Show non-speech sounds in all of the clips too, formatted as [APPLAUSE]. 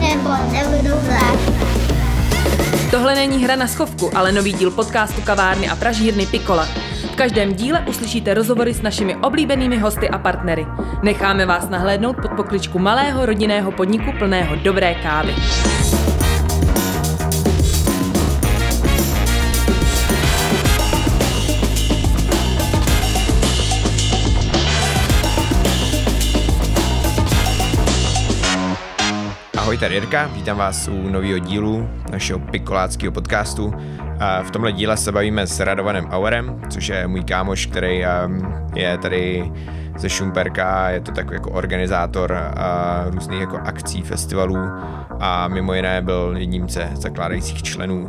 nebo nebudu. Tohle není hra na schovku, ale nový díl podcastu kavárny a pražírny Pikola. V každém díle uslyšíte rozhovory s našimi oblíbenými hosty a partnery. Necháme vás nahlédnout pod pokličku malého rodinného podniku plného dobré kávy. Ahoj, tady Jirka, vítám vás u nového dílu našeho pikoláckého podcastu. A v tomhle díle se bavíme s Radovanem Auerem, což je můj kámoš, který um, je tady ze Šumperka, je to takový jako organizátor různých jako akcí, festivalů. A mimo jiné byl jedním ze zakládajících členů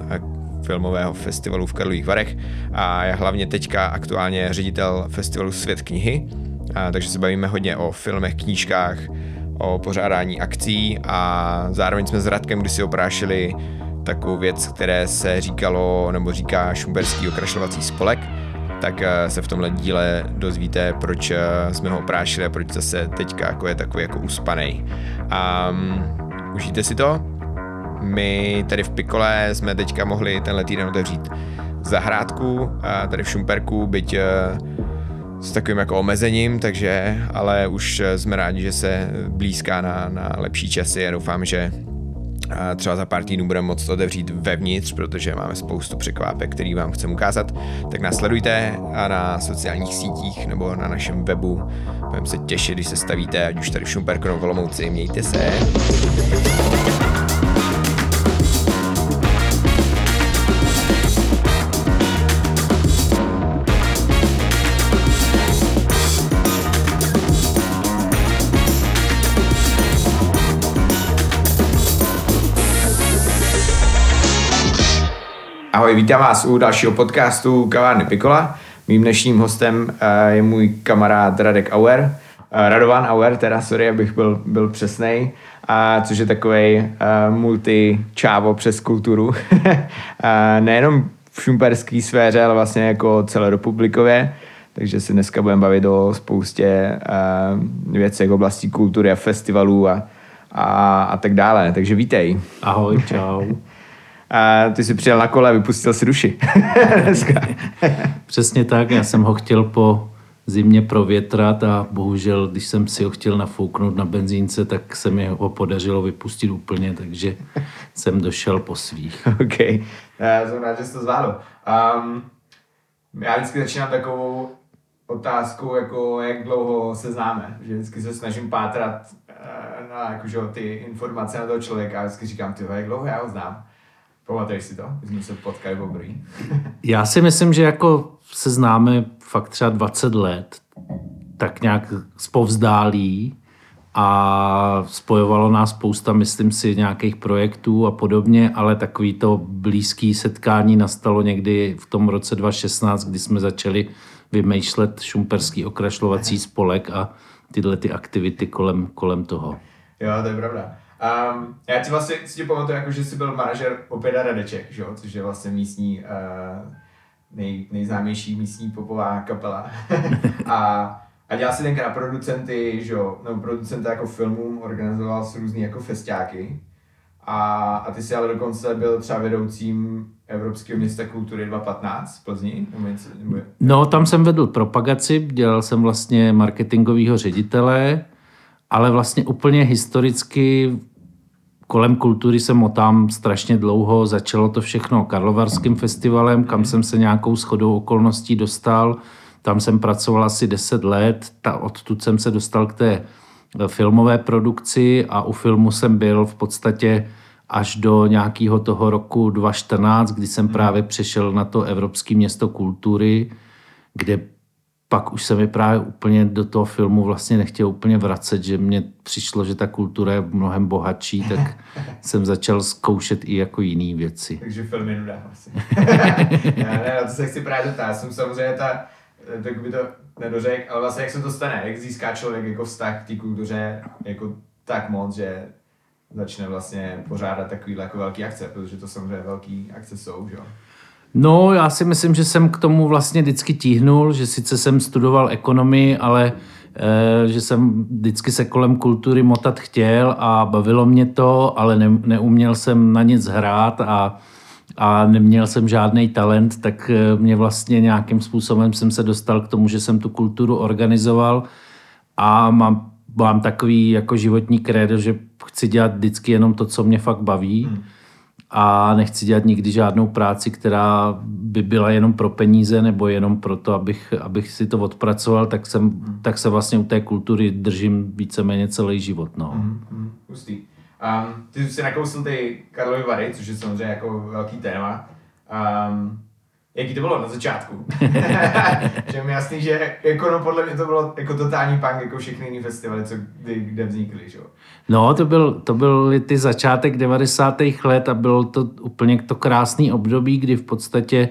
filmového festivalu v Karlových Varech. A je hlavně teďka aktuálně ředitel festivalu Svět knihy, a, takže se bavíme hodně o filmech, knížkách, o pořádání akcí a zároveň jsme s Radkem kdysi oprášili takovou věc, které se říkalo, nebo říká šumberský okrašlovací spolek, tak eh, se v tomhle díle dozvíte, proč eh, jsme ho oprášili a proč zase teďka jako je takový jako uspanej. Um, užijte si to. My tady v Pikole jsme teďka mohli tenhle týden otevřít zahrádku tady v Šumperku, byť uh, s takovým jako omezením, takže, ale už jsme rádi, že se blízká na, na lepší časy a doufám, že a třeba za pár týdnů budeme moct otevřít vevnitř, protože máme spoustu překvápek, který vám chceme ukázat. Tak nás sledujte a na sociálních sítích nebo na našem webu. Budeme se těšit, když se stavíte, ať už tady v Šumperku nebo Volomouci. Mějte se. Vítám vás u dalšího podcastu Kavárny Pikola. Mým dnešním hostem eh, je můj kamarád Radek Auer. Eh, Radovan Auer, teda sorry, abych byl, byl přesnej, a což je takový uh, multi čávo přes kulturu. [LAUGHS] nejenom v šumperské sféře, ale vlastně jako celorepublikově. Takže si dneska budeme bavit o spoustě uh, věcí v oblasti kultury a festivalů a, a, a tak dále. Takže vítej. Ahoj, čau. A ty jsi přijel na kole a vypustil si duši. [LAUGHS] [LAUGHS] Přesně tak, já jsem ho chtěl po zimě provětrat a bohužel, když jsem si ho chtěl nafouknout na benzínce, tak se mi ho podařilo vypustit úplně, takže jsem došel po svých. [LAUGHS] OK, já jsem rád, že jsi to zvládl. Um, já vždycky začínám takovou otázkou, jako jak dlouho se známe. Že vždycky se snažím pátrat uh, na jakože, ty informace na toho člověka a vždycky říkám, ty jak dlouho já ho znám. Pamatuješ si to? My jsme se potkali poprvé. [LAUGHS] Já si myslím, že jako se známe fakt třeba 20 let, tak nějak zpovzdálí a spojovalo nás spousta, myslím si, nějakých projektů a podobně, ale takový to blízký setkání nastalo někdy v tom roce 2016, kdy jsme začali vymýšlet šumperský okrašlovací [LAUGHS] spolek a tyhle ty aktivity kolem, kolem toho. Jo, to je pravda. Um, já ti vlastně si tě pamatuju, jako, že jsi byl manažer Opěda Radeček, že? což je vlastně místní, uh, nej, nejznámější místní popová kapela. [LAUGHS] a, a dělal si tenkrát producenty, že jo, no producenty jako filmům, organizoval si různý jako festiáky. A, a ty jsi ale dokonce byl třeba vedoucím Evropského města kultury 2015 v Plzni? No, tam jsem vedl propagaci, dělal jsem vlastně marketingového ředitele, ale vlastně úplně historicky kolem kultury se motám strašně dlouho. Začalo to všechno Karlovarským festivalem, kam jsem se nějakou schodou okolností dostal. Tam jsem pracoval asi 10 let, ta, odtud jsem se dostal k té eh, filmové produkci a u filmu jsem byl v podstatě až do nějakého toho roku 2014, kdy jsem právě přešel na to Evropské město kultury, kde pak už se mi právě úplně do toho filmu vlastně nechtěl úplně vracet, že mně přišlo, že ta kultura je mnohem bohatší, tak [LAUGHS] jsem začal zkoušet i jako jiné věci. Takže film je nuda vlastně. [LAUGHS] ne, ne, to se chci právě. Já jsem samozřejmě ta, tak by to nedořekl, ale vlastně jak se to stane, jak získá člověk jako vztah k té kultuře jako tak moc, že začne vlastně pořádat takový jako velký akce, protože to samozřejmě velký akce jsou, že jo? No, já si myslím, že jsem k tomu vlastně vždycky tíhnul, že sice jsem studoval ekonomii, ale eh, že jsem vždycky se kolem kultury motat chtěl a bavilo mě to, ale ne, neuměl jsem na nic hrát a, a neměl jsem žádný talent, tak eh, mě vlastně nějakým způsobem jsem se dostal k tomu, že jsem tu kulturu organizoval a mám, mám takový jako životní krédo, že chci dělat vždycky jenom to, co mě fakt baví. Hmm a nechci dělat nikdy žádnou práci, která by byla jenom pro peníze nebo jenom proto, abych, abych si to odpracoval, tak, jsem, tak se vlastně u té kultury držím víceméně celý život. No. Mm, mm, hustý. Um, ty jsi nakousl ty Karlovy Vary, což je samozřejmě jako velký téma. Um, Jaký to bylo na začátku? [LAUGHS] že mi jasný, že jako no, podle mě to bylo jako totální punk, jako všechny jiné festivaly, co kdy, kde vznikly, že? No, to, byl, to byl ty začátek 90. let a bylo to úplně to krásný období, kdy v podstatě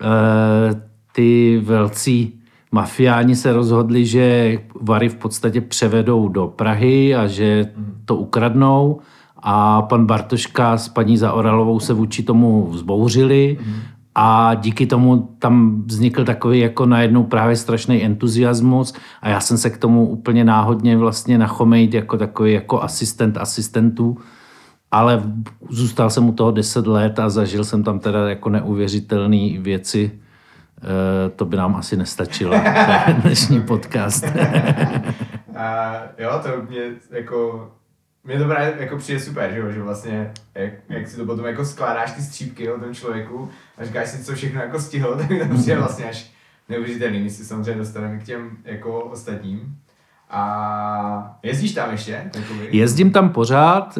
uh, ty velcí mafiáni se rozhodli, že Vary v podstatě převedou do Prahy a že to ukradnou a pan Bartoška s paní Zaoralovou se vůči tomu vzbouřili mm a díky tomu tam vznikl takový jako najednou právě strašný entuziasmus a já jsem se k tomu úplně náhodně vlastně nachomejt jako takový jako asistent asistentů, ale zůstal jsem u toho deset let a zažil jsem tam teda jako neuvěřitelné věci. E, to by nám asi nestačilo, dnešní podcast. [LAUGHS] a jo, to mě jako mě to právě jako přijde super, že, jo? že vlastně, jak, jak, si to potom jako skládáš ty střípky o tom člověku a říkáš si, co všechno jako stihl, [LAUGHS] tak mi to přijde mhm. vlastně až neuvěřitelný. My si samozřejmě dostaneme k těm jako ostatním. A jezdíš tam ještě? Takový? Jezdím tam pořád.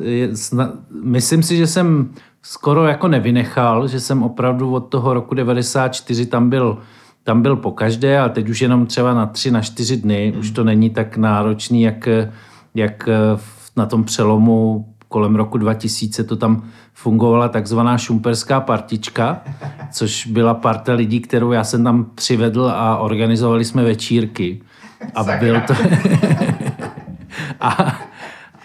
Myslím si, že jsem skoro jako nevynechal, že jsem opravdu od toho roku 94 tam byl tam byl po každé a teď už jenom třeba na tři, na čtyři dny. Mm. Už to není tak náročný, jak, jak v na tom přelomu kolem roku 2000 to tam fungovala takzvaná šumperská partička, což byla parta lidí, kterou já jsem tam přivedl a organizovali jsme večírky. A byl to... [LAUGHS] a,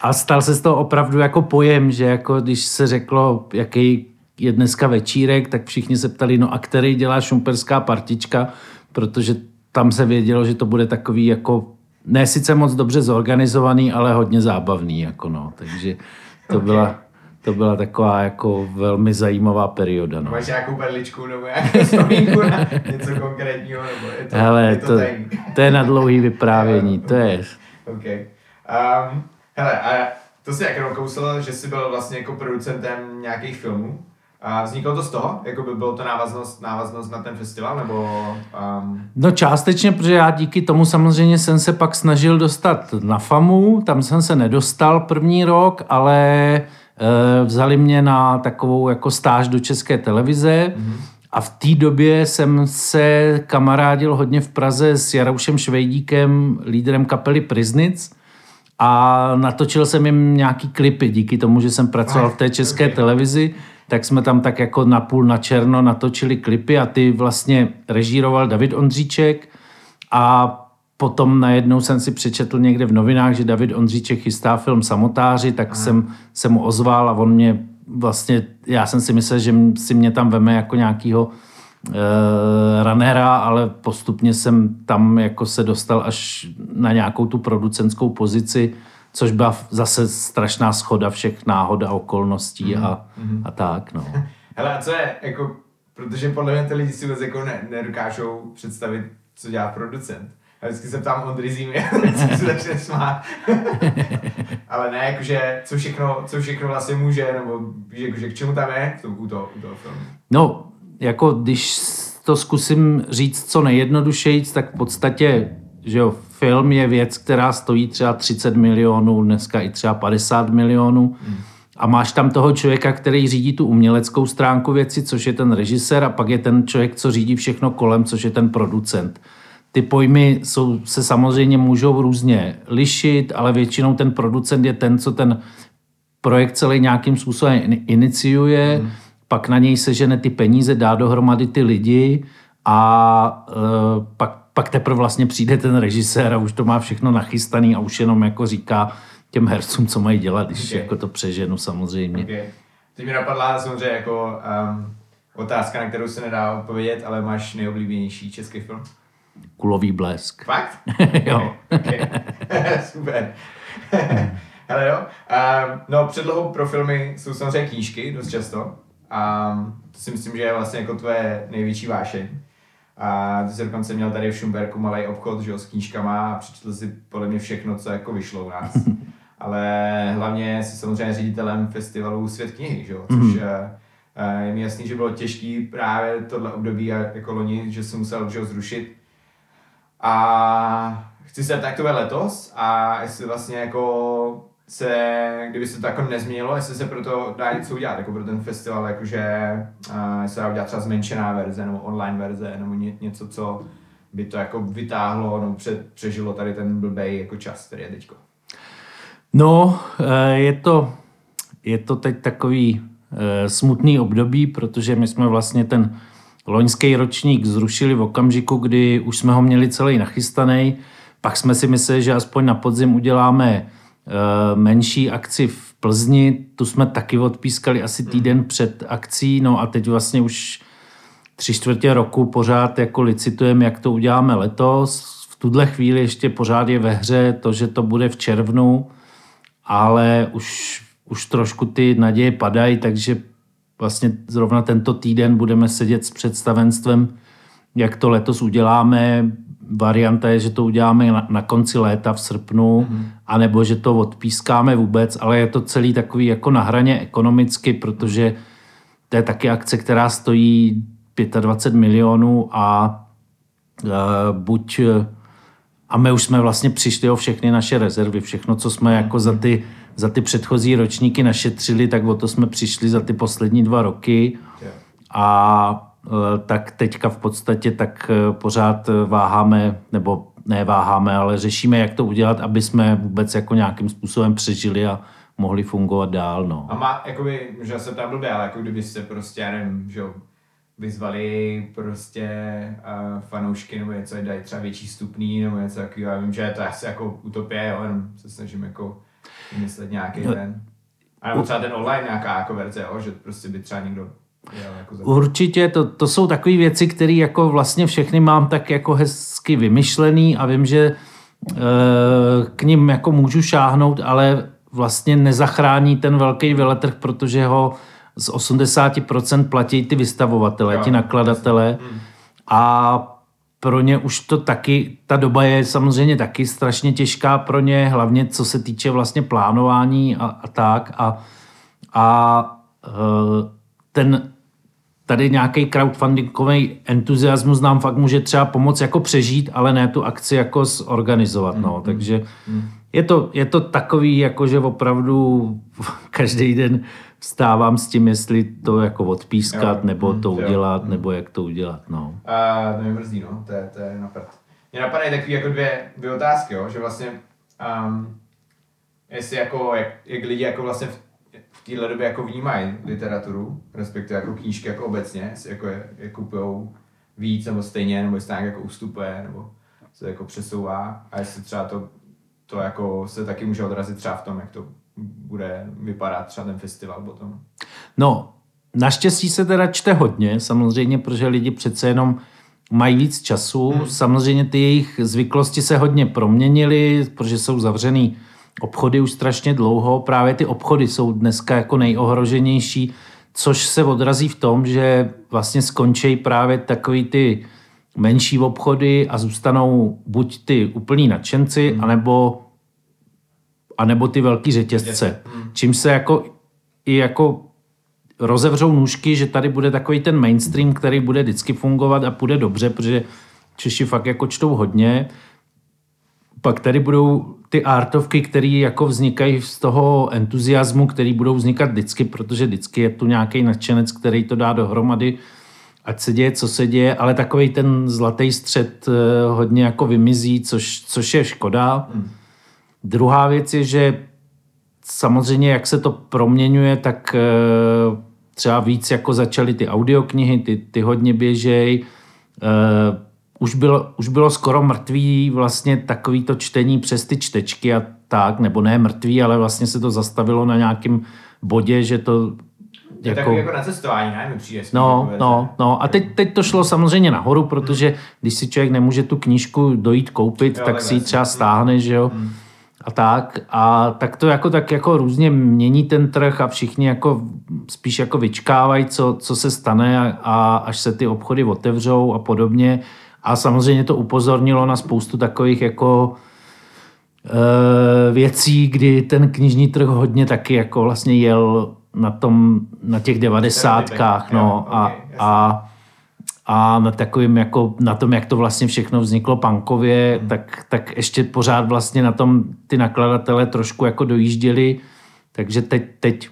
a stal se z toho opravdu jako pojem, že jako když se řeklo, jaký je dneska večírek, tak všichni se ptali, no a který dělá šumperská partička, protože tam se vědělo, že to bude takový jako ne sice moc dobře zorganizovaný, ale hodně zábavný. Jako no. Takže to okay. byla, to byla taková jako velmi zajímavá perioda. No. Máš nějakou perličku nebo nějakou [LAUGHS] na něco konkrétního? Nebo je to, hele, je to, to, to, je na dlouhý vyprávění, to je. [LAUGHS] Okay. Um, hele, a to si jak kousl, že jsi byl vlastně jako producentem nějakých filmů. A vzniklo to z toho? Jako by bylo to návaznost, návaznost na ten festival? Nebo, um... No částečně, protože já díky tomu samozřejmě jsem se pak snažil dostat na FAMu, tam jsem se nedostal první rok, ale e, vzali mě na takovou jako stáž do české televize. Mm-hmm. a v té době jsem se kamarádil hodně v Praze s Jaroušem Švejdíkem, lídrem kapely Priznic. A natočil jsem jim nějaký klipy díky tomu, že jsem pracoval v té české televizi tak jsme tam tak jako napůl na černo natočili klipy a ty vlastně režíroval David Ondříček a potom najednou jsem si přečetl někde v novinách, že David Ondříček chystá film Samotáři, tak jsem se mu ozval a on mě vlastně, já jsem si myslel, že si mě tam veme jako nějakýho uh, runnera, ale postupně jsem tam jako se dostal až na nějakou tu producentskou pozici, což byla zase strašná schoda všech náhod a okolností mm-hmm. a, mhm. a tak, no. [LAUGHS] Hele, a co je, jako, protože podle mě ty lidi si vůbec jako ne, nedokážou představit, co dělá producent. Já vždycky se ptám Ondry Zimy, [LAUGHS] vždycky se začne smát. [LAUGHS] Ale ne, jakože, co všechno, co všechno vlastně může, nebo jakože, k čemu tam je v tom, u, toho, u toho filmu? No, jako když to zkusím říct co nejjednodušeji, tak v podstatě, že jo, film je věc, která stojí třeba 30 milionů, dneska i třeba 50 milionů. Hmm. A máš tam toho člověka, který řídí tu uměleckou stránku věci, což je ten režisér, a pak je ten člověk, co řídí všechno kolem, což je ten producent. Ty pojmy jsou, se samozřejmě můžou různě lišit, ale většinou ten producent je ten, co ten projekt celý nějakým způsobem iniciuje, hmm. pak na něj sežene ty peníze, dá dohromady ty lidi a e, pak pak teprve vlastně přijde ten režisér a už to má všechno nachystaný a už jenom jako říká těm hercům, co mají dělat, když okay. jako to přeženu samozřejmě. Okay. Teď mi napadla samozřejmě jako um, otázka, na kterou se nedá odpovědět, ale máš nejoblíbenější český film? kulový blesk. Fakt? [LAUGHS] Jo. Okay. [LAUGHS] Super. [LAUGHS] Hele jo, um, no předlohou pro filmy jsou samozřejmě knížky dost často. A to si myslím, že je vlastně jako tvoje největší vášeň. A ty jsi dokonce měl tady v Šumberku malý obchod že jo, s knížkama a přečetl si podle mě všechno, co jako vyšlo u nás. [LAUGHS] Ale hlavně jsi samozřejmě ředitelem festivalu Svět knihy, že jo, což mm. je mi jasný, že bylo těžký právě tohle období a jako loni, že jsem musel že ho, zrušit. A chci se tak to letos a jestli vlastně jako se, kdyby se to jako nezměnilo, jestli se pro to dá něco udělat, jako pro ten festival, jakože uh, se dá udělat třeba zmenšená verze nebo online verze nebo ně, něco, co by to jako vytáhlo nebo před, přežilo tady ten blbej jako čas, který je teďko. No, eh, je to, je to teď takový eh, smutný období, protože my jsme vlastně ten loňský ročník zrušili v okamžiku, kdy už jsme ho měli celý nachystaný. Pak jsme si mysleli, že aspoň na podzim uděláme menší akci v Plzni, tu jsme taky odpískali asi týden před akcí, no a teď vlastně už tři čtvrtě roku pořád jako licitujeme, jak to uděláme letos. V tuhle chvíli ještě pořád je ve hře to, že to bude v červnu, ale už, už trošku ty naděje padají, takže vlastně zrovna tento týden budeme sedět s představenstvem, jak to letos uděláme varianta je, že to uděláme na, na konci léta v srpnu, mm. anebo že to odpískáme vůbec, ale je to celý takový jako na hraně ekonomicky, protože to je taky akce, která stojí 25 milionů a uh, buď a my už jsme vlastně přišli o všechny naše rezervy, všechno, co jsme jako za ty, za ty předchozí ročníky našetřili, tak o to jsme přišli za ty poslední dva roky. A tak teďka v podstatě tak eh, pořád eh, váháme, nebo ne váháme, ale řešíme, jak to udělat, aby jsme vůbec jako nějakým způsobem přežili a mohli fungovat dál. No. A má, jakoby, že se tam blbě, ale jako kdybyste prostě, já nevím, že vyzvali prostě uh, fanoušky nebo něco, dají třeba větší stupný nebo něco takového. Já vím, že je to asi jako utopie, jo, jenom se snažím jako vymyslet nějaký no, ten. A nebo třeba ten online nějaká jako verze, jo, že prostě by třeba někdo jako Určitě, to, to jsou takové věci, které jako vlastně všechny mám tak jako hezky vymyšlený a vím, že e, k ním jako můžu šáhnout, ale vlastně nezachrání ten velký veletrh, protože ho z 80% platí ty vystavovatele, jo, ti nakladatelé. hmm. a pro ně už to taky, ta doba je samozřejmě taky strašně těžká pro ně, hlavně co se týče vlastně plánování a, a tak. A, a e, ten tady nějaký crowdfundingový entuziasmus nám fakt může třeba pomoct jako přežít, ale ne tu akci jako zorganizovat. No. Mm, Takže mm. Je, to, je to takový, jako že opravdu [LAUGHS] každý den vstávám s tím, jestli to jako odpískat, jo, nebo to jo, udělat, jo. nebo jak to udělat. No. A to mě mrzí, no, to je, to je napad. Mě napadají takové jako dvě, dvě otázky, jo, že vlastně um, jestli jako, jak, jak lidi jako vlastně v v téhle době jako vnímají literaturu, respektive jako knížky jako obecně, jako je, je kupujou víc nebo stejně, nebo jestli nějak jako ustupuje, nebo se jako přesouvá a jestli třeba to, to jako se taky může odrazit třeba v tom, jak to bude vypadat třeba ten festival potom. No, naštěstí se teda čte hodně, samozřejmě, protože lidi přece jenom mají víc času. Hmm. Samozřejmě ty jejich zvyklosti se hodně proměnily, protože jsou zavřený obchody už strašně dlouho. Právě ty obchody jsou dneska jako nejohroženější, což se odrazí v tom, že vlastně skončí právě takový ty menší obchody a zůstanou buď ty úplní nadšenci, hmm. anebo, anebo ty velký řetězce. Hmm. Čím se jako i jako rozevřou nůžky, že tady bude takový ten mainstream, který bude vždycky fungovat a půjde dobře, protože Češi fakt jako čtou hodně. Pak tady budou ty artovky, které jako vznikají z toho entuziasmu, který budou vznikat vždycky, protože vždycky je tu nějaký nadšenec, který to dá dohromady, ať se děje, co se děje, ale takový ten zlatý střed eh, hodně jako vymizí, což, což je škoda. Hmm. Druhá věc je, že samozřejmě, jak se to proměňuje, tak eh, třeba víc jako začaly ty audioknihy, ty, ty hodně běžej, eh, už bylo, už bylo skoro mrtvý vlastně takový to čtení přes ty čtečky a tak, nebo ne mrtvý, ale vlastně se to zastavilo na nějakém bodě, že to To je takový jako na cestování, ne? Mi přijde. No, jako no, no. A teď, teď to šlo samozřejmě nahoru, protože když si člověk nemůže tu knížku dojít koupit, Jo, tak si ji třeba stáhne, že jo. A tak. A tak to jako tak jako různě mění ten trh a všichni jako spíš jako vyčkávají, co, co se stane a, a až se ty obchody otevřou a podobně. A samozřejmě to upozornilo na spoustu takových jako eh, věcí, kdy ten knižní trh hodně taky jako vlastně jel na tom, na těch devadesátkách, no, a, a, a na takovým jako, na tom, jak to vlastně všechno vzniklo pankově, Hmm. tak, tak ještě pořád vlastně na tom ty nakladatelé trošku jako dojížděli, takže teď, teď,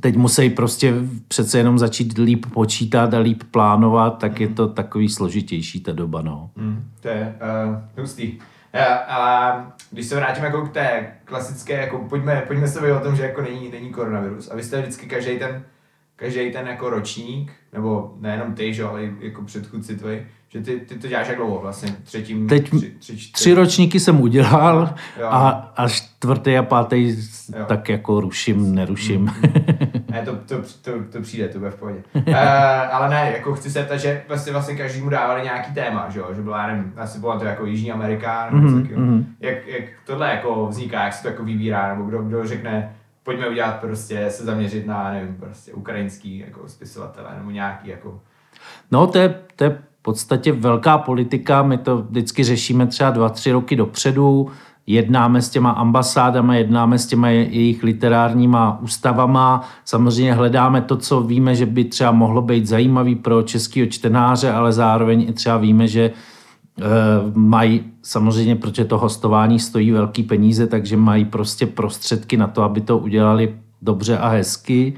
teď musí prostě přece jenom začít líp počítat a líp plánovat, tak je to takový složitější ta doba, no. Hmm, to je uh, hustý. Uh, ale když se vrátíme jako k té klasické, jako pojďme, pojďme se bavit o tom, že jako není, není koronavirus. A vy jste vždycky každý ten, každý ten jako ročník, nebo nejenom ty, že, ale jako předchůdci tvoji, že ty, ty to děláš jak dlouho vlastně? Třetím, Teď tři, tři, čtyři, Tři ročníky jsem udělal Jo. a, a čtvrtý a pátý Jo. Hmm. tak jako ruším, neruším. Ne, to, to, to, to přijde, to bude v pohodě. uh, ale ne, jako chci se ptát, že vlastně, vlastně každému dávali nějaký téma, že jo? Že byla, já nevím, já si pamatuju jako Jižní Amerika, nebo Mhm, mm, taky, jak, jak, tohle jako vzniká, jak se to jako vybírá, nebo kdo, kdo řekne, pojďme udělat prostě, se zaměřit na, nevím, prostě ukrajinský jako spisovatele, nebo nějaký jako, No to je, to je v podstatě velká politika, my to vždycky řešíme třeba dva, tři roky dopředu, jednáme s těma ambasádama, jednáme s těma je- jejich literárníma ústavama, samozřejmě hledáme to, co víme, že by třeba mohlo být zajímavý pro českého čtenáře, ale zároveň i třeba víme, že eh, mají samozřejmě, protože to hostování stojí velký peníze, takže mají prostě prostředky na to, aby to udělali dobře a hezky.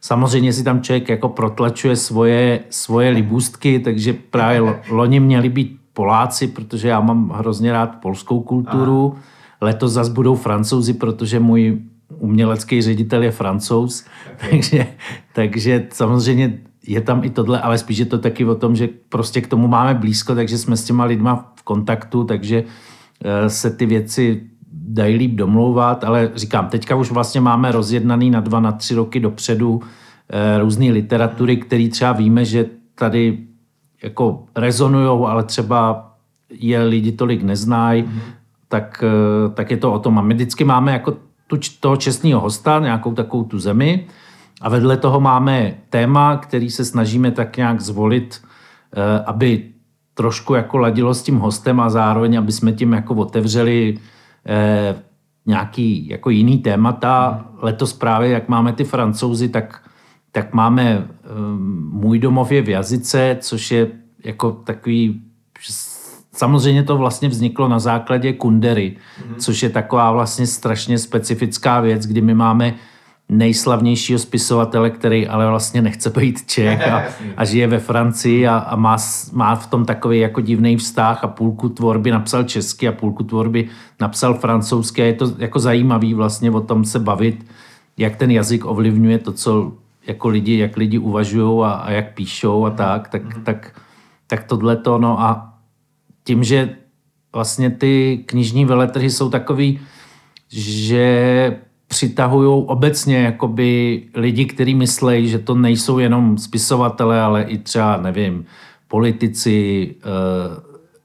Samozřejmě si tam člověk jako protlačuje svoje, svoje libůstky, takže právě lo- loni měli být Poláci, protože já mám hrozně rád polskou kulturu. Letos zas budou Francouzi, protože můj umělecký ředitel je Francouz. Takže, takže samozřejmě je tam i tohle, ale spíš je to taky o tom, že prostě k tomu máme blízko, takže jsme s těma lidma v kontaktu, takže eh, se ty věci dají líp domlouvat, ale říkám, teďka už vlastně máme rozjednaný na dva, na tři roky dopředu eh, různé literatury, které třeba víme, že tady jako rezonujou, ale třeba je lidi tolik neznají, mm. tak, eh, tak je to o tom. A my vždycky máme jako tu, toho čestného hosta, nějakou takovou tu zemi a vedle toho máme téma, který se snažíme tak nějak zvolit, eh, aby trošku jako ladilo s tím hostem a zároveň, aby jsme tím jako otevřeli eh, nějaký jako jiný témata. Letos právě, jak máme ty francouzi, tak, tak máme um, Můj domov je v jazyce, což je jako takový Samozřejmě to vlastně vzniklo na základě Kundery, mm-hmm. což je taková vlastně strašně specifická věc, kdy my máme nejslavnějšího spisovatele, který ale vlastně nechce být Čech a, [LAUGHS] a žije ve Francii a, a má, má v tom takový jako divný vztah a půlku tvorby napsal česky a půlku tvorby napsal francouzsky. A Je to jako zajímavý vlastně o tom se bavit, jak ten jazyk ovlivňuje to, co jako lidi, jak lidi uvažují a, a jak píšou a tak, tak, tak, tak tohle to, no a tím, že vlastně ty knižní veletrhy jsou takový, že přitahují obecně jakoby lidi, kteří myslejí, že to nejsou jenom spisovatelé, ale i třeba, nevím, politici, eh,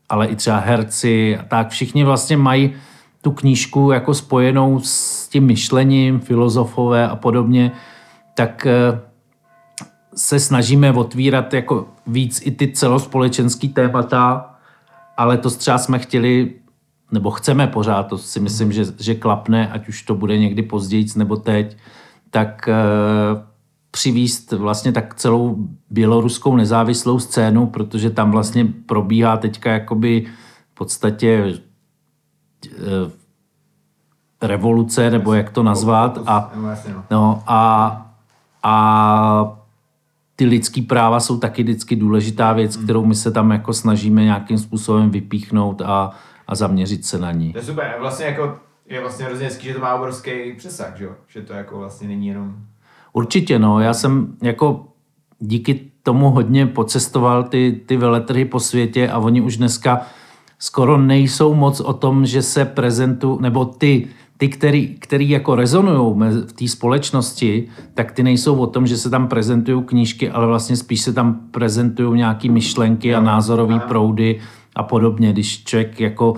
ale i třeba herci a tak. Všichni vlastně mají tu knížku jako spojenou s tím myšlením, filozofové a podobně, tak eh, se snažíme otvírat jako víc i ty celospolečenský témata, ale to třeba jsme chtěli, nebo chceme pořád, to si myslím, že, že klapne, ať už to bude někdy později nebo teď, tak e, přivíst vlastně tak celou běloruskou nezávislou scénu, protože tam vlastně probíhá teďka jakoby v podstatě e, revoluce, nebo jak to nazvat. A, jasně, no. No a, a ty lidský práva jsou taky vždycky důležitá věc, kterou my se tam jako snažíme nějakým způsobem vypíchnout a, a zaměřit se na ní. To je super, vlastně jako, je vlastně hrozně hezký, že to má obrovský přesah, že? Že to jako vlastně není jenom... Určitě, no. Já jsem jako díky tomu hodně pocestoval ty, ty veletrhy po světě a oni už dneska skoro nejsou moc o tom, že se prezentují, nebo ty, ty který, který jako rezonují v té společnosti, tak ty nejsou o tom, že se tam prezentují knížky, ale vlastně spíš se tam prezentují nějaké myšlenky a názorové proudy a podobně. Když člověk jako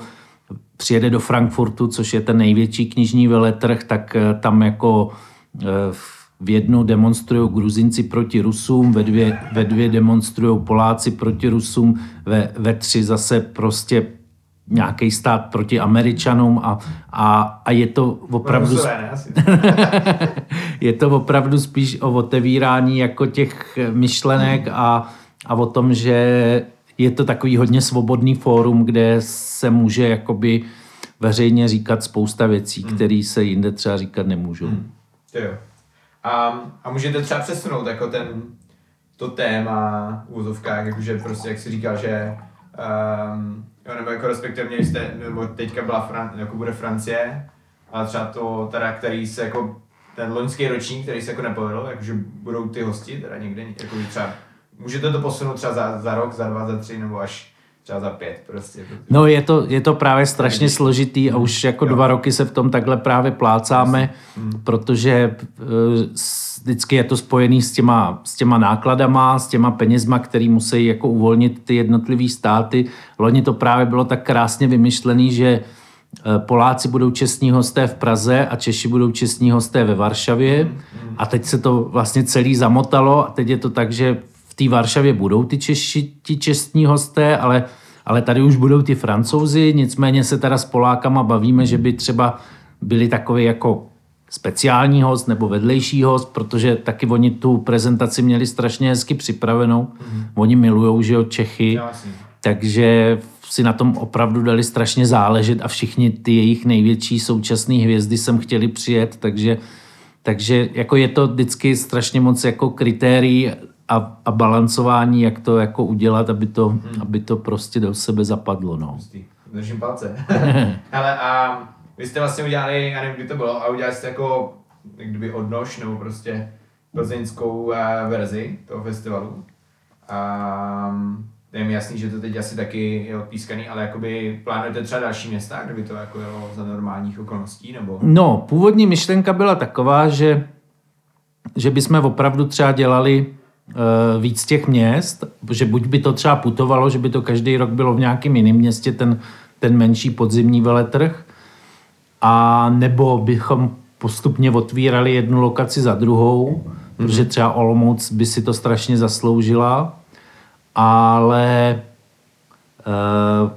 přijede do Frankfurtu, což je ten největší knižní veletrh, tak eh, tam jako eh, v jednu demonstrují Gruzinci proti Rusům, ve dvě, ve dvě demonstrují Poláci proti Rusům, ve, ve tři zase prostě nějaký stát proti Američanům a, a, a je to opravdu... [LAUGHS] Je to opravdu spíš o otevírání jako těch myšlenek a, a o tom, že je to takový hodně svobodný fórum, kde se může jakoby veřejně říkat spousta věcí, Hmm. které se jinde třeba říkat nemůžou. To jo. A, a můžete třeba přesunout jako ten, to téma v úzovkách, jakože prostě, jak jsi říkal, že um, jo, nebo jako respektive měli jste, nebo teďka byla Fran, jako bude Francie, ale třeba to teda, který se jako ten loňský ročník, který se jako nepovedl, jakože budou ty hosti teda někde, jako třeba, můžete to posunout třeba za, za rok, za dva, za tři, nebo až třeba za pět prostě. protože- No je to, je to právě strašně složitý a už jako dva roky se v tom takhle právě plácáme, protože eh, s- vždycky je to spojený s těma, s těma nákladama, s těma penězma, který musí jako uvolnit ty jednotlivý státy. Loni to právě bylo tak krásně vymyšlený, že eh, Poláci budou čestní hosté v Praze a Češi budou čestní hosté ve Varšavě. A teď se to vlastně celý zamotalo a teď je to tak, že v té Varšavě budou ty Češi, ti čestní hosté, ale, ale tady už budou ty Francouzi, nicméně se teda s Polákama bavíme, že by třeba byli takový jako speciální host nebo vedlejší host, protože taky oni tu prezentaci měli strašně hezky připravenou. Mm-hmm. Oni milujou, že jo, Čechy. Jasně. Takže si na tom opravdu dali strašně záležet a všichni ty jejich největší současné hvězdy sem chtěli přijet, takže, takže jako je to vždycky strašně moc jako kritérií a, a balancování, jak to jako udělat, aby to, hmm. aby to prostě do sebe zapadlo. No. Držím palce. [LAUGHS] Ale a vy jste vlastně udělali, já nevím, kdy to bylo, a udělali jste jako jak kdyby odnož nebo prostě plzeňskou eh, verzi toho festivalu. A je mi jasný, že to teď asi taky je odpískaný, ale jakoby plánujete třeba další města, kde by to jako jelo za normálních okolností, nebo? No, původní myšlenka byla taková, že, že bychom opravdu třeba dělali víc těch měst, že buď by to třeba putovalo, že by to každý rok bylo v nějakém jiném městě, ten, ten menší podzimní veletrh, a nebo bychom postupně otvírali jednu lokaci za druhou, mm-hmm. protože třeba Olomouc by si to strašně zasloužila, ale eh,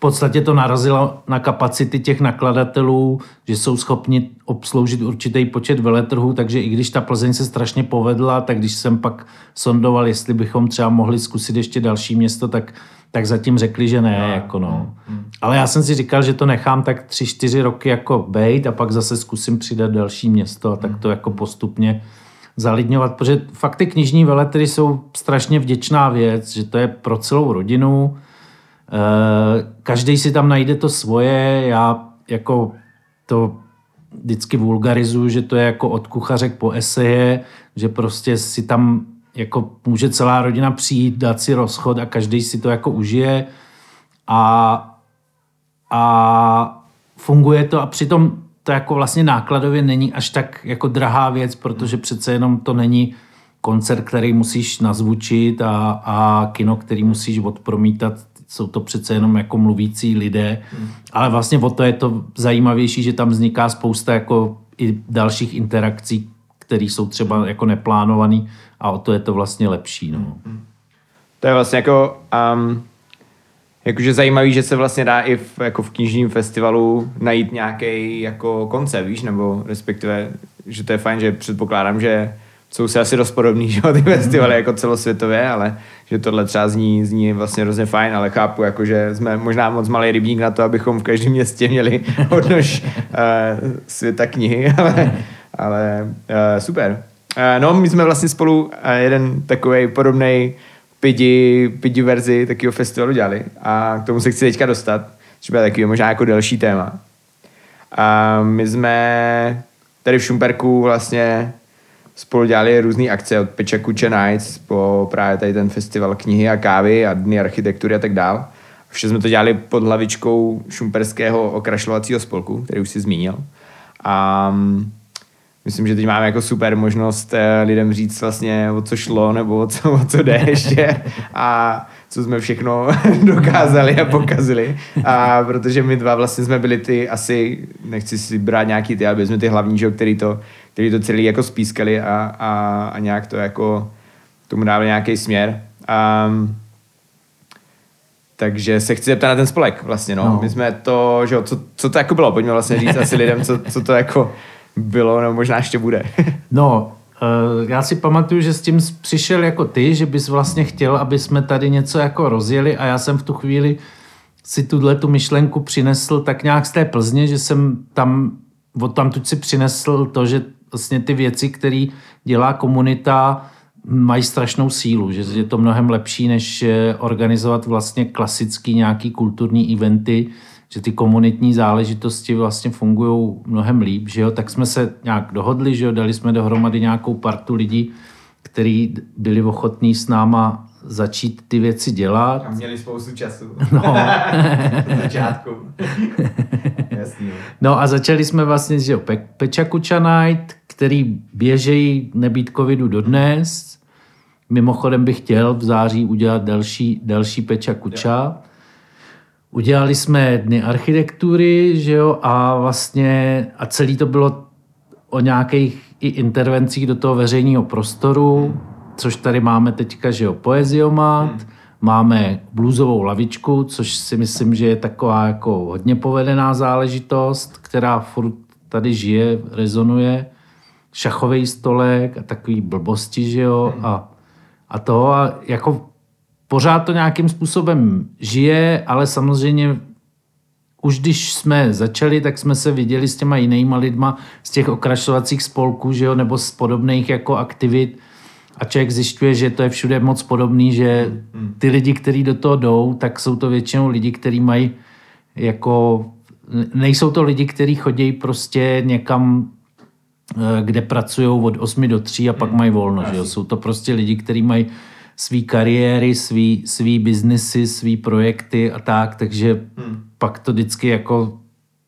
podstatě to narazilo na kapacity těch nakladatelů, že jsou schopni obsloužit určitý počet veletrhů, takže i když ta Plzeň se strašně povedla, tak když jsem pak sondoval, jestli bychom třeba mohli zkusit ještě další město, tak, tak zatím řekli, že ne. No, jako no. Ale já jsem si říkal, že to nechám tak tři, čtyři roky jako bejt a pak zase zkusím přidat další město a tak to jako postupně zalidňovat, protože fakt ty knižní veletry jsou strašně vděčná věc, že to je pro celou rodinu, Každý si tam najde to svoje, já jako to vždycky vulgarizuju, že to je jako od kuchařek po eseje, že prostě si tam jako může celá rodina přijít, dát si rozchod a každý si to jako užije. A, a funguje to a přitom to jako vlastně nákladově není až tak jako drahá věc, protože přece jenom to není koncert, který musíš nazvučit a, a kino, který musíš odpromítat jsou to přece jenom jako mluvící lidé, hmm. ale vlastně o to je to zajímavější, že tam vzniká spousta jako i dalších interakcí, které jsou třeba jako neplánované a o to je to vlastně lepší. No. To je vlastně jako um, jakože zajímavý, že se vlastně dá i v, jako v knižním festivalu najít nějaký jako koncept, víš, nebo respektive, že to je fajn, že předpokládám, že jsou si asi dost podobný, [LAUGHS] že ty festivaly jako celosvětově, ale že tohle třeba zní, zní vlastně hrozně fajn, ale chápu, jako, že jsme možná moc malý rybník na to, abychom v každém městě měli [LAUGHS] odnož uh, světa knihy, [LAUGHS] ale, ale uh, super. Uh, no, my jsme vlastně spolu uh, jeden takový podobný pidi, pidi verzi takového festivalu dělali a k tomu se chci teďka dostat, což bude takový možná jako delší téma. A my jsme tady v Šumperku vlastně spolu dělali různé akce od Peče Kuče Nights po právě tady ten festival knihy a kávy a dny architektury a tak dál. Vše jsme to dělali pod hlavičkou šumperského okrašlovacího spolku, který už si zmínil. A mm, myslím, že teď máme jako super možnost eh, lidem říct vlastně, o co šlo, nebo o co, o co jde [LAUGHS] ještě a co jsme všechno [LAUGHS] dokázali a pokazili. A protože my dva vlastně jsme byli ty asi, nechci si brát nějaký ty, ale jsme ty hlavní, že, který, to, který to celý jako spískali a, a, a nějak to jako tomu dávali nějaký směr. A, takže se chci zeptat na ten spolek vlastně, no. No. My jsme to, že jo, co, co to jako bylo? Pojďme vlastně říct asi lidem, co, co to jako bylo, nebo možná ještě bude. [LAUGHS] No, eh, já si pamatuju, že s tím přišel jako ty, že bys vlastně chtěl, aby jsme tady něco jako rozjeli a já jsem v tu chvíli si tuhle tu myšlenku přinesl tak nějak z té Plzně, že jsem tam, od tamtud si přinesl to, že vlastně ty věci, které dělá komunita, mají strašnou sílu, že je to mnohem lepší, než organizovat vlastně klasický nějaký kulturní eventy, že ty komunitní záležitosti vlastně fungují mnohem líp, že jo, tak jsme se nějak dohodli, že jo, dali jsme dohromady nějakou partu lidí, kteří byli ochotní s náma začít ty věci dělat. A měli spoustu času. No. [LAUGHS] Na začátku. [LAUGHS] Jasný. jo. No a začali jsme vlastně, že jo, Pe- Peča Kuča Night, který běžejí nebýt covidu dodnes. Mimochodem bych chtěl v září udělat další, další Peča Kuča. Udělali jsme dny architektury, že jo, a vlastně, a celý to bylo o nějakých i intervencích do toho veřejného prostoru, což tady máme teďka, že jo, poeziomat, máme bluesovou lavičku, což si myslím, že je taková jako hodně povedená záležitost, která furt tady žije, rezonuje. Šachový stolek a takový blbosti, že jo, a, a to a jako pořád to nějakým způsobem žije, ale samozřejmě už když jsme začali, tak jsme se viděli s těma jinýma lidma z těch okrašovacích spolků, že jo, nebo z podobných jako aktivit a člověk zjišťuje, že to je všude moc podobný, že ty lidi, kteří do toho jdou, tak jsou to většinou lidi, kteří mají jako, nejsou to lidi, kteří chodí prostě někam eh, kde pracují od 8 do 3 a pak mají volno. Že jo? Jsou to prostě lidi, kteří mají svý kariéry, svý, svý biznesy, svý projekty a tak, takže pak to vždycky jako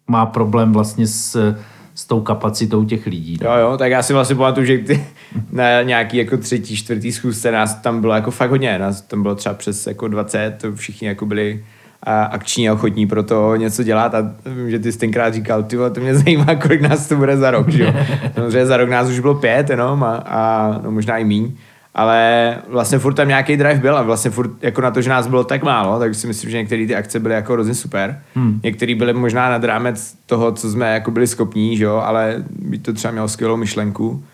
má problém vlastně s, s tou kapacitou těch lidí. no. Jo, jo, tak já si vlastně pamatuju, že ty, na nějaký jako třetí, čtvrtý schůzce nás tam bylo jako fakt hodně, nás tam bylo třeba přes jako 20, to všichni jako byli a akční a ochotní pro to něco dělat a vím, že ty jsi tenkrát říkal, ty to mě [LAUGHS] zajímá, kolik nás to bude za rok, že jo. [LAUGHS] Samozřejmě za rok nás už bylo pět, jenom a, a no, možná i míň, ale vlastně furt tam nějaký drive byl a vlastně furt jako na to, že nás bylo tak málo, tak si myslím, že některé ty akce byly jako hrozně super. Hmm. Některé byly možná nad rámec toho, co jsme jako byli schopní, že jo, ale by to třeba mělo skvělou myšlenku.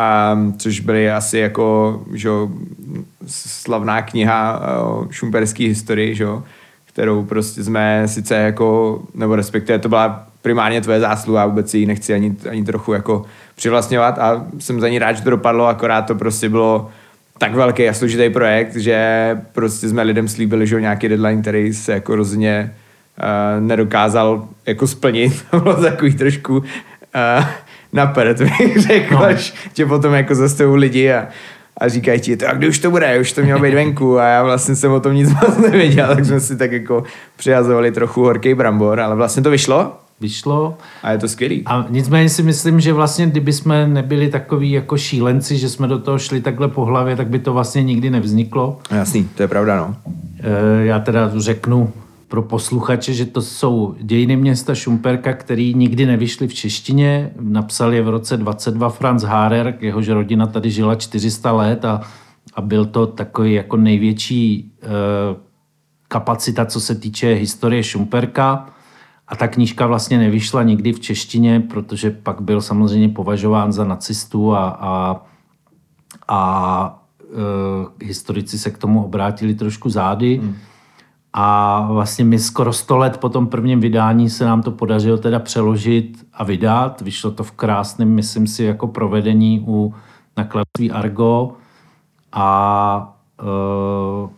A, což byly asi jako, že slavná kniha o šumperské historii, že kterou prostě jsme sice jako, nebo respektive to byla primárně tvoje zásluha, vůbec ji nechci ani, ani trochu jako přivlastňovat a jsem za ní rád, že to dopadlo, akorát to prostě bylo tak velký a složitý projekt, že prostě jsme lidem slíbili, že nějaký deadline, který se jako rozhodně uh, nedokázal jako splnit. [LAUGHS] To bylo takový trošku uh, na prd, [LAUGHS] bych řekl, no. až tě potom jako zastavují lidi a, a říkají ti, tak kdy už to bude, už to mělo být venku a já vlastně jsem o tom nic [LAUGHS] moc nevěděl, tak jsme si tak jako přihazovali trochu horký brambor, ale vlastně to vyšlo Vyšlo. a je to skvělý. A nicméně si myslím, že vlastně kdyby jsme nebyli takový jako šílenci, že jsme do toho šli takhle po hlavě, tak by to vlastně nikdy nevzniklo. Jasný, to je pravda, no. Eh, Já teda řeknu pro posluchače, že to jsou dějiny města Šumperka, který nikdy nevyšly v češtině. Napsal je v roce 22 Franz Hárer, jehož rodina tady žila 400 let a, a byl to takový jako největší eh, kapacita, co se týče historie Šumperka. A ta knížka vlastně nevyšla nikdy v češtině, protože pak byl samozřejmě považován za nacistu a, a, a e, historici se k tomu obrátili trošku zády. Hmm. A vlastně my skoro 100 let po tom prvním vydání se nám to podařilo teda přeložit a vydat. Vyšlo to v krásném, myslím si, jako provedení u nakladatelství Argo. A e,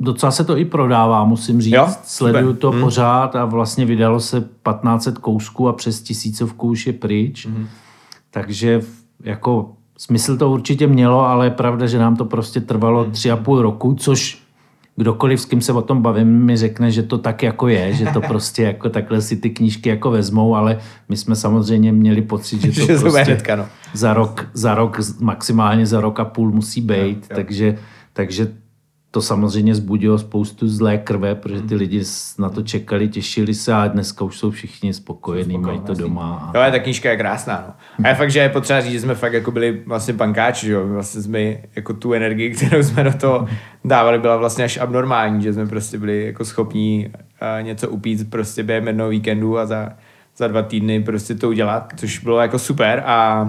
docela se to i prodává, musím říct. Jo. Sleduju to hmm. pořád a vlastně vydalo se 1500 kousků a přes tisícovku už je pryč. Hmm. Takže jako smysl to určitě mělo, ale je pravda, že nám to prostě trvalo tři a půl roku, což kdokoliv, s kým se o tom bavím, mi řekne, že to tak jako je, že to [LAUGHS] prostě jako takhle si ty knížky jako vezmou, ale my jsme samozřejmě měli pocit, že [LAUGHS] to Že prostě hnedka, no. za rok, za rok, maximálně za rok a půl musí být, Jo, jo. takže, takže to samozřejmě zbudilo spoustu zlé krve, protože ty lidi s- na to čekali, těšili se a dneska už jsou všichni spokojení, mají to doma. A... Jo, ta knížka je krásná. No. A je fakt, že je potřeba říct, že jsme fakt jako byli vlastně pankáči, že jo. Vlastně jsme jako tu energii, kterou jsme do toho dávali, byla vlastně až abnormální, že jsme prostě byli jako schopní uh, něco upít prostě během jednoho víkendu a za, za dva týdny prostě to udělat, což bylo jako super a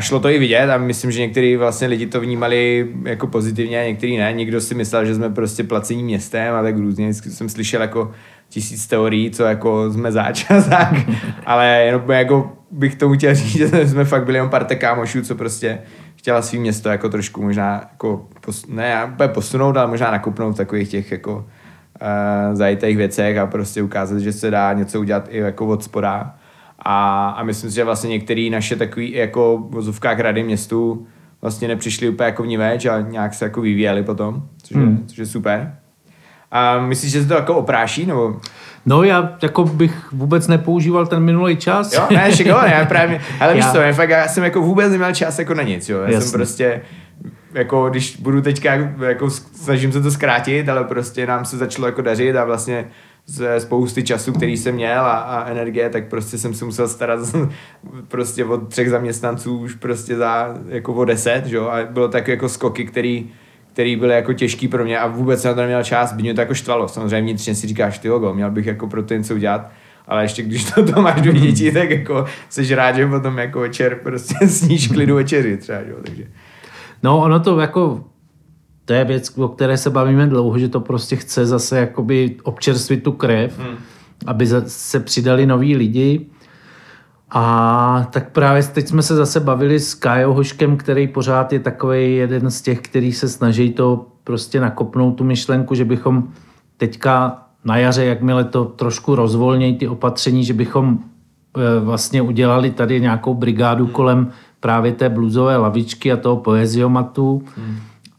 a šlo to i vidět a myslím, že některý vlastně lidi to vnímali jako pozitivně a některý ne. Někdo si myslel, že jsme prostě placení městem a tak různě. Jsem slyšel jako tisíc teorií, co jako jsme zač a tak. Ale jenom jako bych tomu chtěl říct, že jsme fakt byli jenom parta kámošů, co prostě chtěla svý město jako trošku možná jako pos, ne posunout, ale možná nakupnout takových těch jako uh, zajitých věcech a prostě ukázat, že se dá něco udělat i jako od spoda. A, a myslím si, že vlastně některé naše takové jako v vozovkách rady městu vlastně nepřišly úplně jako vníveč a nějak se jako vyvíjeli potom, což, je, Hmm. což je super. A myslíš, že se to jako opráší? Nebo... No já jako bych vůbec nepoužíval ten minulý čas. Jo, ne, jo, ne, právě, ale [LAUGHS] víš Já- co, já, fakt, já jsem jako vůbec neměl čas jako na nic, jo. Já Jasně. jsem prostě, jako když budu teďka, jako snažím se to zkrátit, ale prostě nám se začalo jako dařit a vlastně ze spousty času, který jsem měl a, a energie, tak prostě jsem se musel starat prostě od třech zaměstnanců už prostě za jako o deset, že jo, a bylo tak jako skoky, který, který byly jako těžký pro mě a vůbec jsem na to neměl čas, by mě to jako štvalo. Samozřejmě vnitřně si říkáš, ty go, měl bych jako pro to něco udělat, ale ještě když to, to máš dvě děti, tak jako jsi rád, že potom jako večer prostě [LAUGHS] sníš klidu večeři třeba, jo, takže. No ono to jako, to je věc, o které se bavíme dlouho, že to prostě chce zase jakoby občerstvit tu krev, hmm. aby se přidali noví lidi. A tak právě teď jsme se zase bavili s Kájou Hoškem, který pořád je takový jeden z těch, který se snaží to prostě nakopnout tu myšlenku, že bychom teďka na jaře, jakmile to trošku rozvolnějí ty opatření, že bychom e, vlastně udělali tady nějakou brigádu kolem právě té bluzové lavičky a toho poeziomatu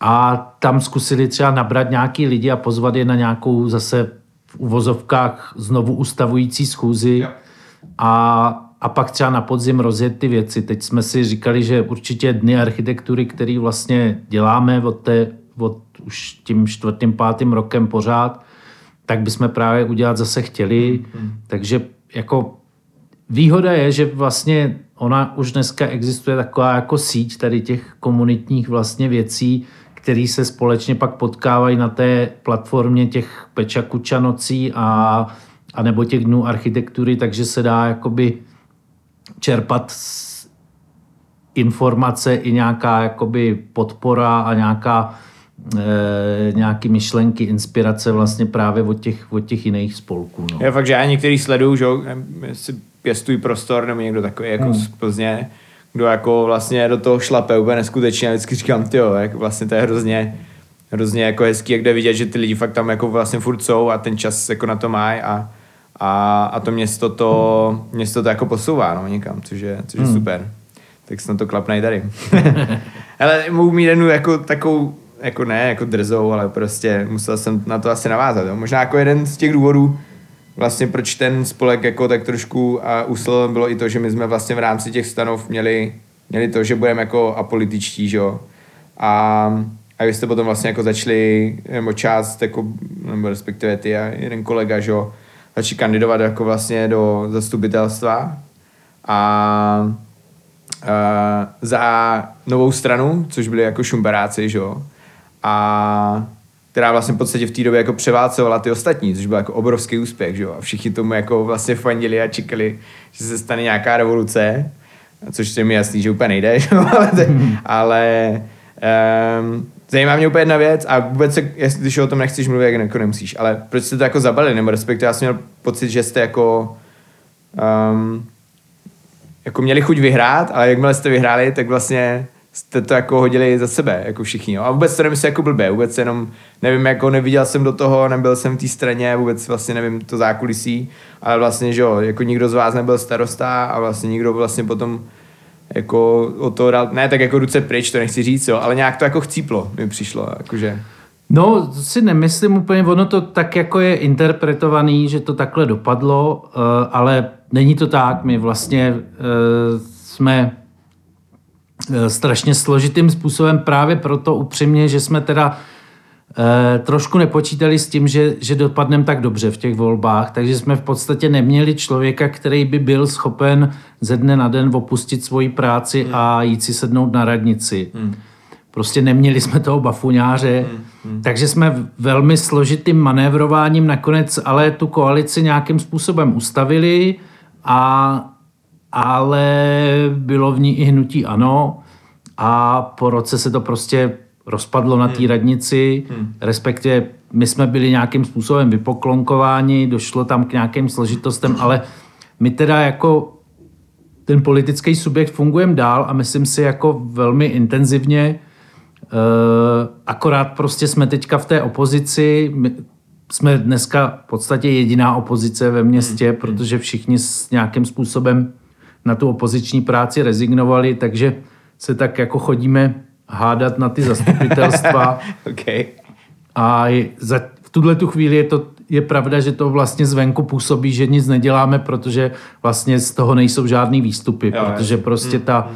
a tam zkusili třeba nabrat nějaký lidi a pozvat je na nějakou zase v uvozovkách znovu ustavující schůzi a, a pak třeba na podzim rozjet ty věci. Teď jsme si říkali, že určitě dny architektury, který vlastně děláme od, té, od už tím čtvrtým, pátým rokem pořád, tak bychom právě udělat zase chtěli. Takže jako výhoda je, že vlastně ona už dneska existuje taková jako síť tady těch komunitních vlastně věcí, které se společně pak potkávají na té platformě těch Peča Kučanocí a, a nebo těch dnů architektury, takže se dá jakoby čerpat informace i nějaká jakoby podpora a nějaká e, nějaký myšlenky, inspirace vlastně právě od těch, od těch jiných spolků. No. Je fakt, že já některý sleduju, že si pěstují prostor nebo někdo takový jako Hmm. z Plzně, kdo jako vlastně do toho šlape úplně neskutečně a vždycky říkám, ty jak vlastně to je hrozně, hrozně jako hezký, jak jde vidět, že ty lidi fakt tam jako vlastně furt jsou a ten čas jako na to mají a, a, a to město to, město to jako posouvá no, někam, což je, což je Hmm. super. Tak snad to klapne i tady. [LAUGHS] Ale mohu mít jednu jako takovou, jako ne, jako drzou, ale prostě musel jsem na to asi navázat. Jo. Možná jako jeden z těch důvodů, vlastně proč ten spolek jako tak trošku a usl bylo i to, že my jsme vlastně v rámci těch stanov měli, měli to, že budeme jako apolitičtí, že jo. A, a vy jste potom vlastně jako začali, nebo část, jako, nebo respektive ty a jeden kolega, že jo, začali kandidovat jako vlastně do zastupitelstva a uh, za novou stranu, což byli jako šumperáci, že jo, a která vlastně v podstatě v té době jako převálcovala ty ostatní, což byl jako obrovský úspěch, že jo, a všichni tomu jako vlastně fandili a čekali, že se stane nějaká revoluce, což je mi jasný, že úplně nejde, [LAUGHS] že jo, ale, ale um, zajímá mě úplně jedna věc a vůbec, se, jestli, když o tom nechceš mluvit, jak jako nemusíš, ale proč jste to jako zabalili, nebo respektive já jsem měl pocit, že jste jako um, jako měli chuť vyhrát, ale jakmile jste vyhráli, tak vlastně jste to jako hodili za sebe, jako všichni. Jo? A vůbec to nemyslím jako blbě, vůbec jenom, nevím, jako neviděl jsem do toho, nebyl jsem v té straně, vůbec vlastně nevím to zákulisí, ale vlastně, že jo, jako nikdo z vás nebyl starosta a vlastně nikdo vlastně potom jako o to dal, ne tak jako ruce pryč, to nechci říct, jo, ale nějak to jako chcíplo mi přišlo, jakože. No, si nemyslím úplně, ono to tak jako je interpretovaný, že to takhle dopadlo, eh, ale není to tak. My vlastně eh, jsme strašně složitým způsobem právě proto upřímně, že jsme teda trošku nepočítali s tím, že, že dopadneme tak dobře v těch volbách, takže jsme v podstatě neměli člověka, který by byl schopen ze dne na den opustit svoji práci hmm. a jít si sednout na radnici. Hmm. Prostě neměli jsme toho bafuňáře, hmm, hmm. takže jsme velmi složitým manévrováním nakonec ale tu koalici nějakým způsobem ustavili, a, ale bylo v ní i hnutí ano a po roce se to prostě rozpadlo na té hmm. radnici, hmm. respektive my jsme byli nějakým způsobem vypoklonkováni, došlo tam k nějakým složitostem, ale my teda jako ten politický subjekt fungujeme dál a myslím si jako velmi intenzivně, Eh, akorát prostě jsme teďka v té opozici, my jsme dneska v podstatě jediná opozice ve městě, hmm. protože všichni s nějakým způsobem na tu opoziční práci rezignovali, takže se tak jako chodíme hádat na ty zastupitelstva. [LAUGHS] okay. A za, v tuhle tu chvíli je to je pravda, že to vlastně zvenku působí, že nic neděláme, protože vlastně z toho nejsou žádný výstupy, jo, protože prostě hmm. ta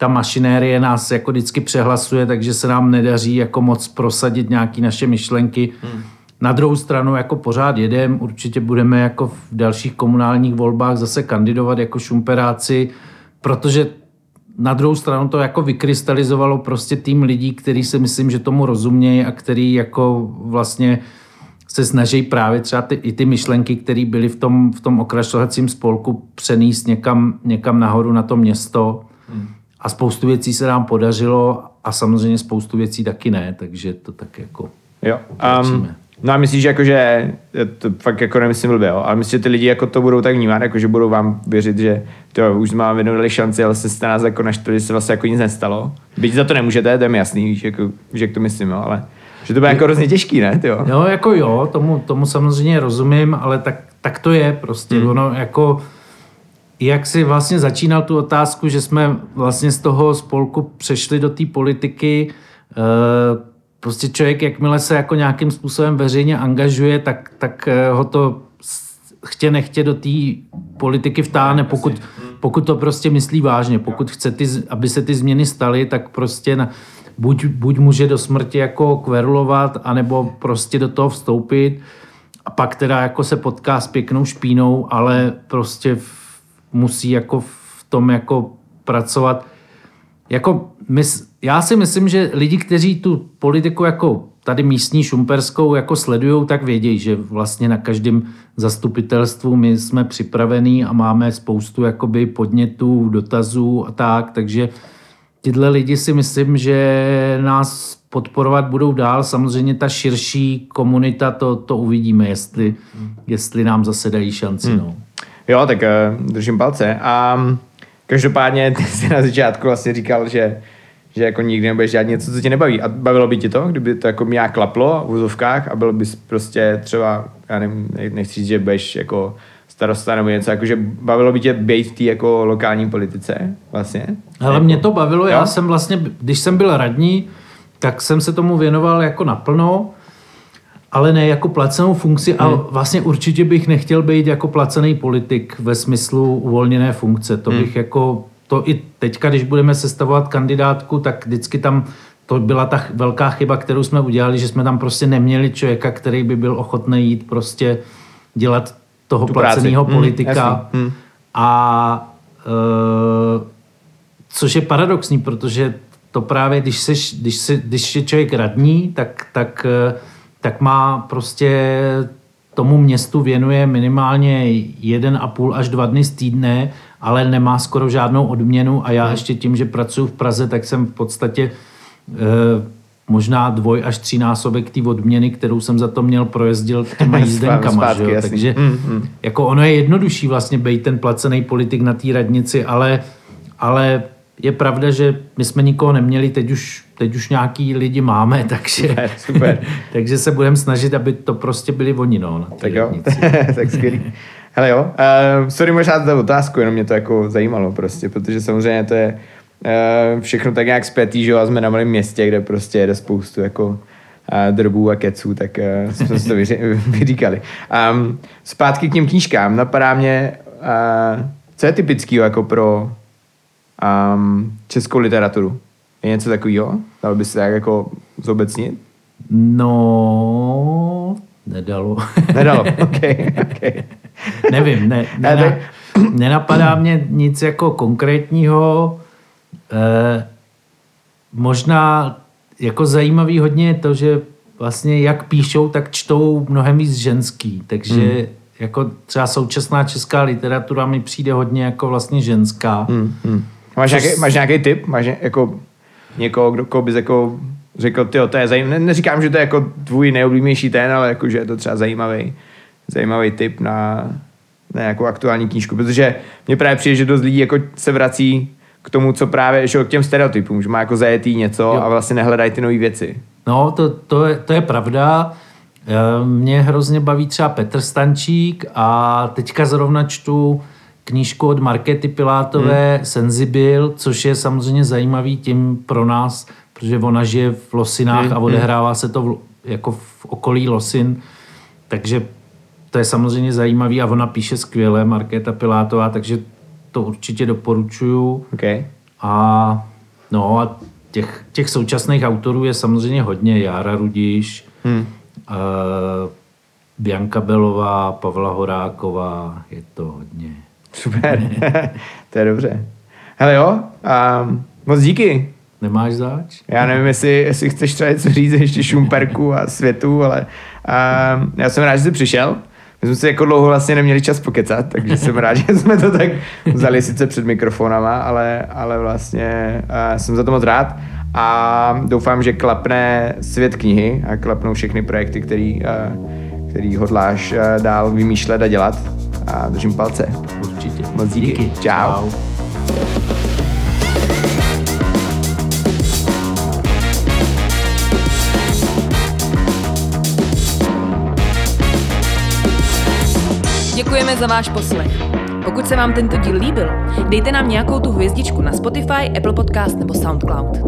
ta mašinérie nás jako vždycky přehlasuje, takže se nám nedaří jako moc prosadit nějaké naše myšlenky. Hmm. Na druhou stranu jako pořád jedem, určitě budeme jako v dalších komunálních volbách zase kandidovat jako šumperáci, protože na druhou stranu to jako vykrystalizovalo prostě tým lidí, který si myslím, že tomu rozumějí a který jako vlastně se snaží právě třeba ty, i ty myšlenky, které byly v tom, v tom okrašlovacím spolku přenést někam, někam nahoru na to město. Hmm. A spoustu věcí se nám podařilo a samozřejmě spoustu věcí taky ne, takže to tak jako Jo. Um, no a myslíš, jako, že to fakt jako nemyslím blbě, jo? ale myslíš, že ty lidi jako to budou tak vnímat, jako že budou vám věřit, že to už jsme vám jednou dali šanci, ale se nás jako naštali, že se vlastně jako nic nestalo. Byť za to nemůžete, to je mi jasný, víš, jako, že jak to myslím, jo? ale že to bude jako hrozně těžký, ne? Jo? No jako jo, tomu, tomu samozřejmě rozumím, ale tak, tak to je prostě. Hmm. Ono jako jak si vlastně začínal tu otázku, že jsme vlastně z toho spolku přešli do té politiky, eh, prostě člověk, jakmile se jako nějakým způsobem veřejně angažuje, tak, tak eh, ho to chtě nechtě do té politiky vtáhne, pokud, pokud to prostě myslí vážně. Pokud chce, ty, aby se ty změny staly, tak prostě na, buď, buď může do smrti jako kverulovat, anebo prostě do toho vstoupit a pak teda jako se potká s pěknou špínou, ale prostě v musí jako v tom jako pracovat. Jako mys, já si myslím, že lidi, kteří tu politiku jako tady místní šumperskou jako sledují, tak vědějí, že vlastně na každém zastupitelstvu my jsme připravení a máme spoustu jakoby podnětů, dotazů a tak, takže tyhle lidi si myslím, že nás podporovat budou dál. Samozřejmě ta širší komunita, to, to uvidíme, jestli, jestli nám zase dají šanci. Hmm. No. Jo, tak uh, držím palce. A um, každopádně ty jsi na začátku vlastně říkal, že že jako nikdy nebudeš dělat něco, co tě nebaví. A bavilo by ti to, kdyby to jako nějak klaplo v úzovkách a bylo bys prostě třeba, já nevím, nechci říct, že budeš jako starosta nebo něco, jakože bavilo by tě být v té jako lokální politice vlastně? Ale jako, mě to bavilo, jo? já jsem vlastně, když jsem byl radní, tak jsem se tomu věnoval jako naplno ale ne jako placenou funkci a hmm. vlastně určitě bych nechtěl být jako placený politik ve smyslu uvolněné funkce. To hmm. bych jako, to i teďka, když budeme sestavovat kandidátku, tak vždycky tam to byla ta velká chyba, kterou jsme udělali, že jsme tam prostě neměli člověka, který by byl ochotný jít prostě dělat toho tu placeného hmm, politika. Hmm. A e, což je paradoxní, protože to právě, když, seš, když, se, když je člověk radní, tak, tak e, tak má prostě tomu městu věnuje minimálně jeden a půl až dva dny z týdne, ale nemá skoro žádnou odměnu a já ještě tím, že pracuji v Praze, tak jsem v podstatě e, možná dvoj až násobek té odměny, kterou jsem za to měl, projezdil těma [LAUGHS] jízdenkama. Zpátky, že jo? Takže mm, mm. jako ono je jednodušší vlastně být ten placený politik na té radnici, ale, ale je pravda, že my jsme nikoho neměli, teď už, teď už nějaký lidi máme, [LAUGHS] takže, super, super. [LAUGHS] takže se budeme snažit, aby to prostě byli oni. No, tak jo, tak skvělý. Hele jo, uh, sorry možná za otázku, jenom mě to jako zajímalo prostě, protože samozřejmě to je uh, všechno tak nějak zpětý, že jo, a jsme na malém městě, kde prostě jede spoustu jako uh, drbů a keců, tak uh, jsme si to vyři- [LAUGHS] vyříkali. Um, zpátky k těm knížkám. Napadá mě, uh, co je typický jako pro um, českou literaturu? Je něco takového? Dalo by se tak jako zobecnit? No, nedalo. Nedalo, [LAUGHS] ok, ok. Nevím, ne, [LAUGHS] Ne, nena, tak- nenapadá mě nic jako konkrétního. Eh, možná jako zajímavý hodně je to, že vlastně jak píšou, tak čtou mnohem víc ženský. Takže Hmm. jako třeba současná česká literatura mi přijde hodně jako vlastně ženská. Hmm, hmm. Máš, nějaký, máš nějaký tip? Máš ně- jako někoho, kdo koho bys jako řekl, ty to je zajímavé. Ne, neříkám, že to je jako tvůj nejoblíbenější ten, ale jako, že je to třeba zajímavý, zajímavý tip na, na nějakou aktuální knížku, protože mně právě přijde, že dost lidí jako se vrací k tomu, co právě, že k těm stereotypům, že má jako zajetý něco Jo. a vlastně nehledají ty nové věci. No, to, to, je, to je pravda. Eh, Mě hrozně baví třeba Petr Stančík a teďka zrovna čtu knížku od Markety Pilátové hmm. Senzibil, což je samozřejmě zajímavý tím pro nás, protože ona žije v Losinách hmm. a odehrává se to v, jako v okolí Losin, takže to je samozřejmě zajímavý a ona píše skvěle, Markéta Pilátová, takže to určitě doporučuju. Okay. A no a těch, těch současných autorů je samozřejmě hodně. Jára Rudiš, hmm. uh, Bianka Belová, Pavla Horáková, je to hodně. Super, [LAUGHS] to je dobře. Hele jo, um, moc díky. Nemáš zač? Já nevím, jestli, jestli chceš třeba něco říct ještě Šumperku a světu, ale um, já jsem rád, že jsi přišel. My jsme si jako dlouho vlastně neměli čas pokecat, takže jsem rád, že jsme to tak vzali sice před mikrofonama, ale, ale vlastně uh, jsem za to moc rád a doufám, že klapne svět knihy a klapnou všechny projekty, který, uh, který hodláš uh, dál vymýšlet a dělat a držím palce. Určitě. Moc díky. Čau. Čau. Za váš poslech. Pokud se vám tento díl líbil, dejte nám nějakou tu hvězdičku na Spotify, Apple Podcast nebo SoundCloud.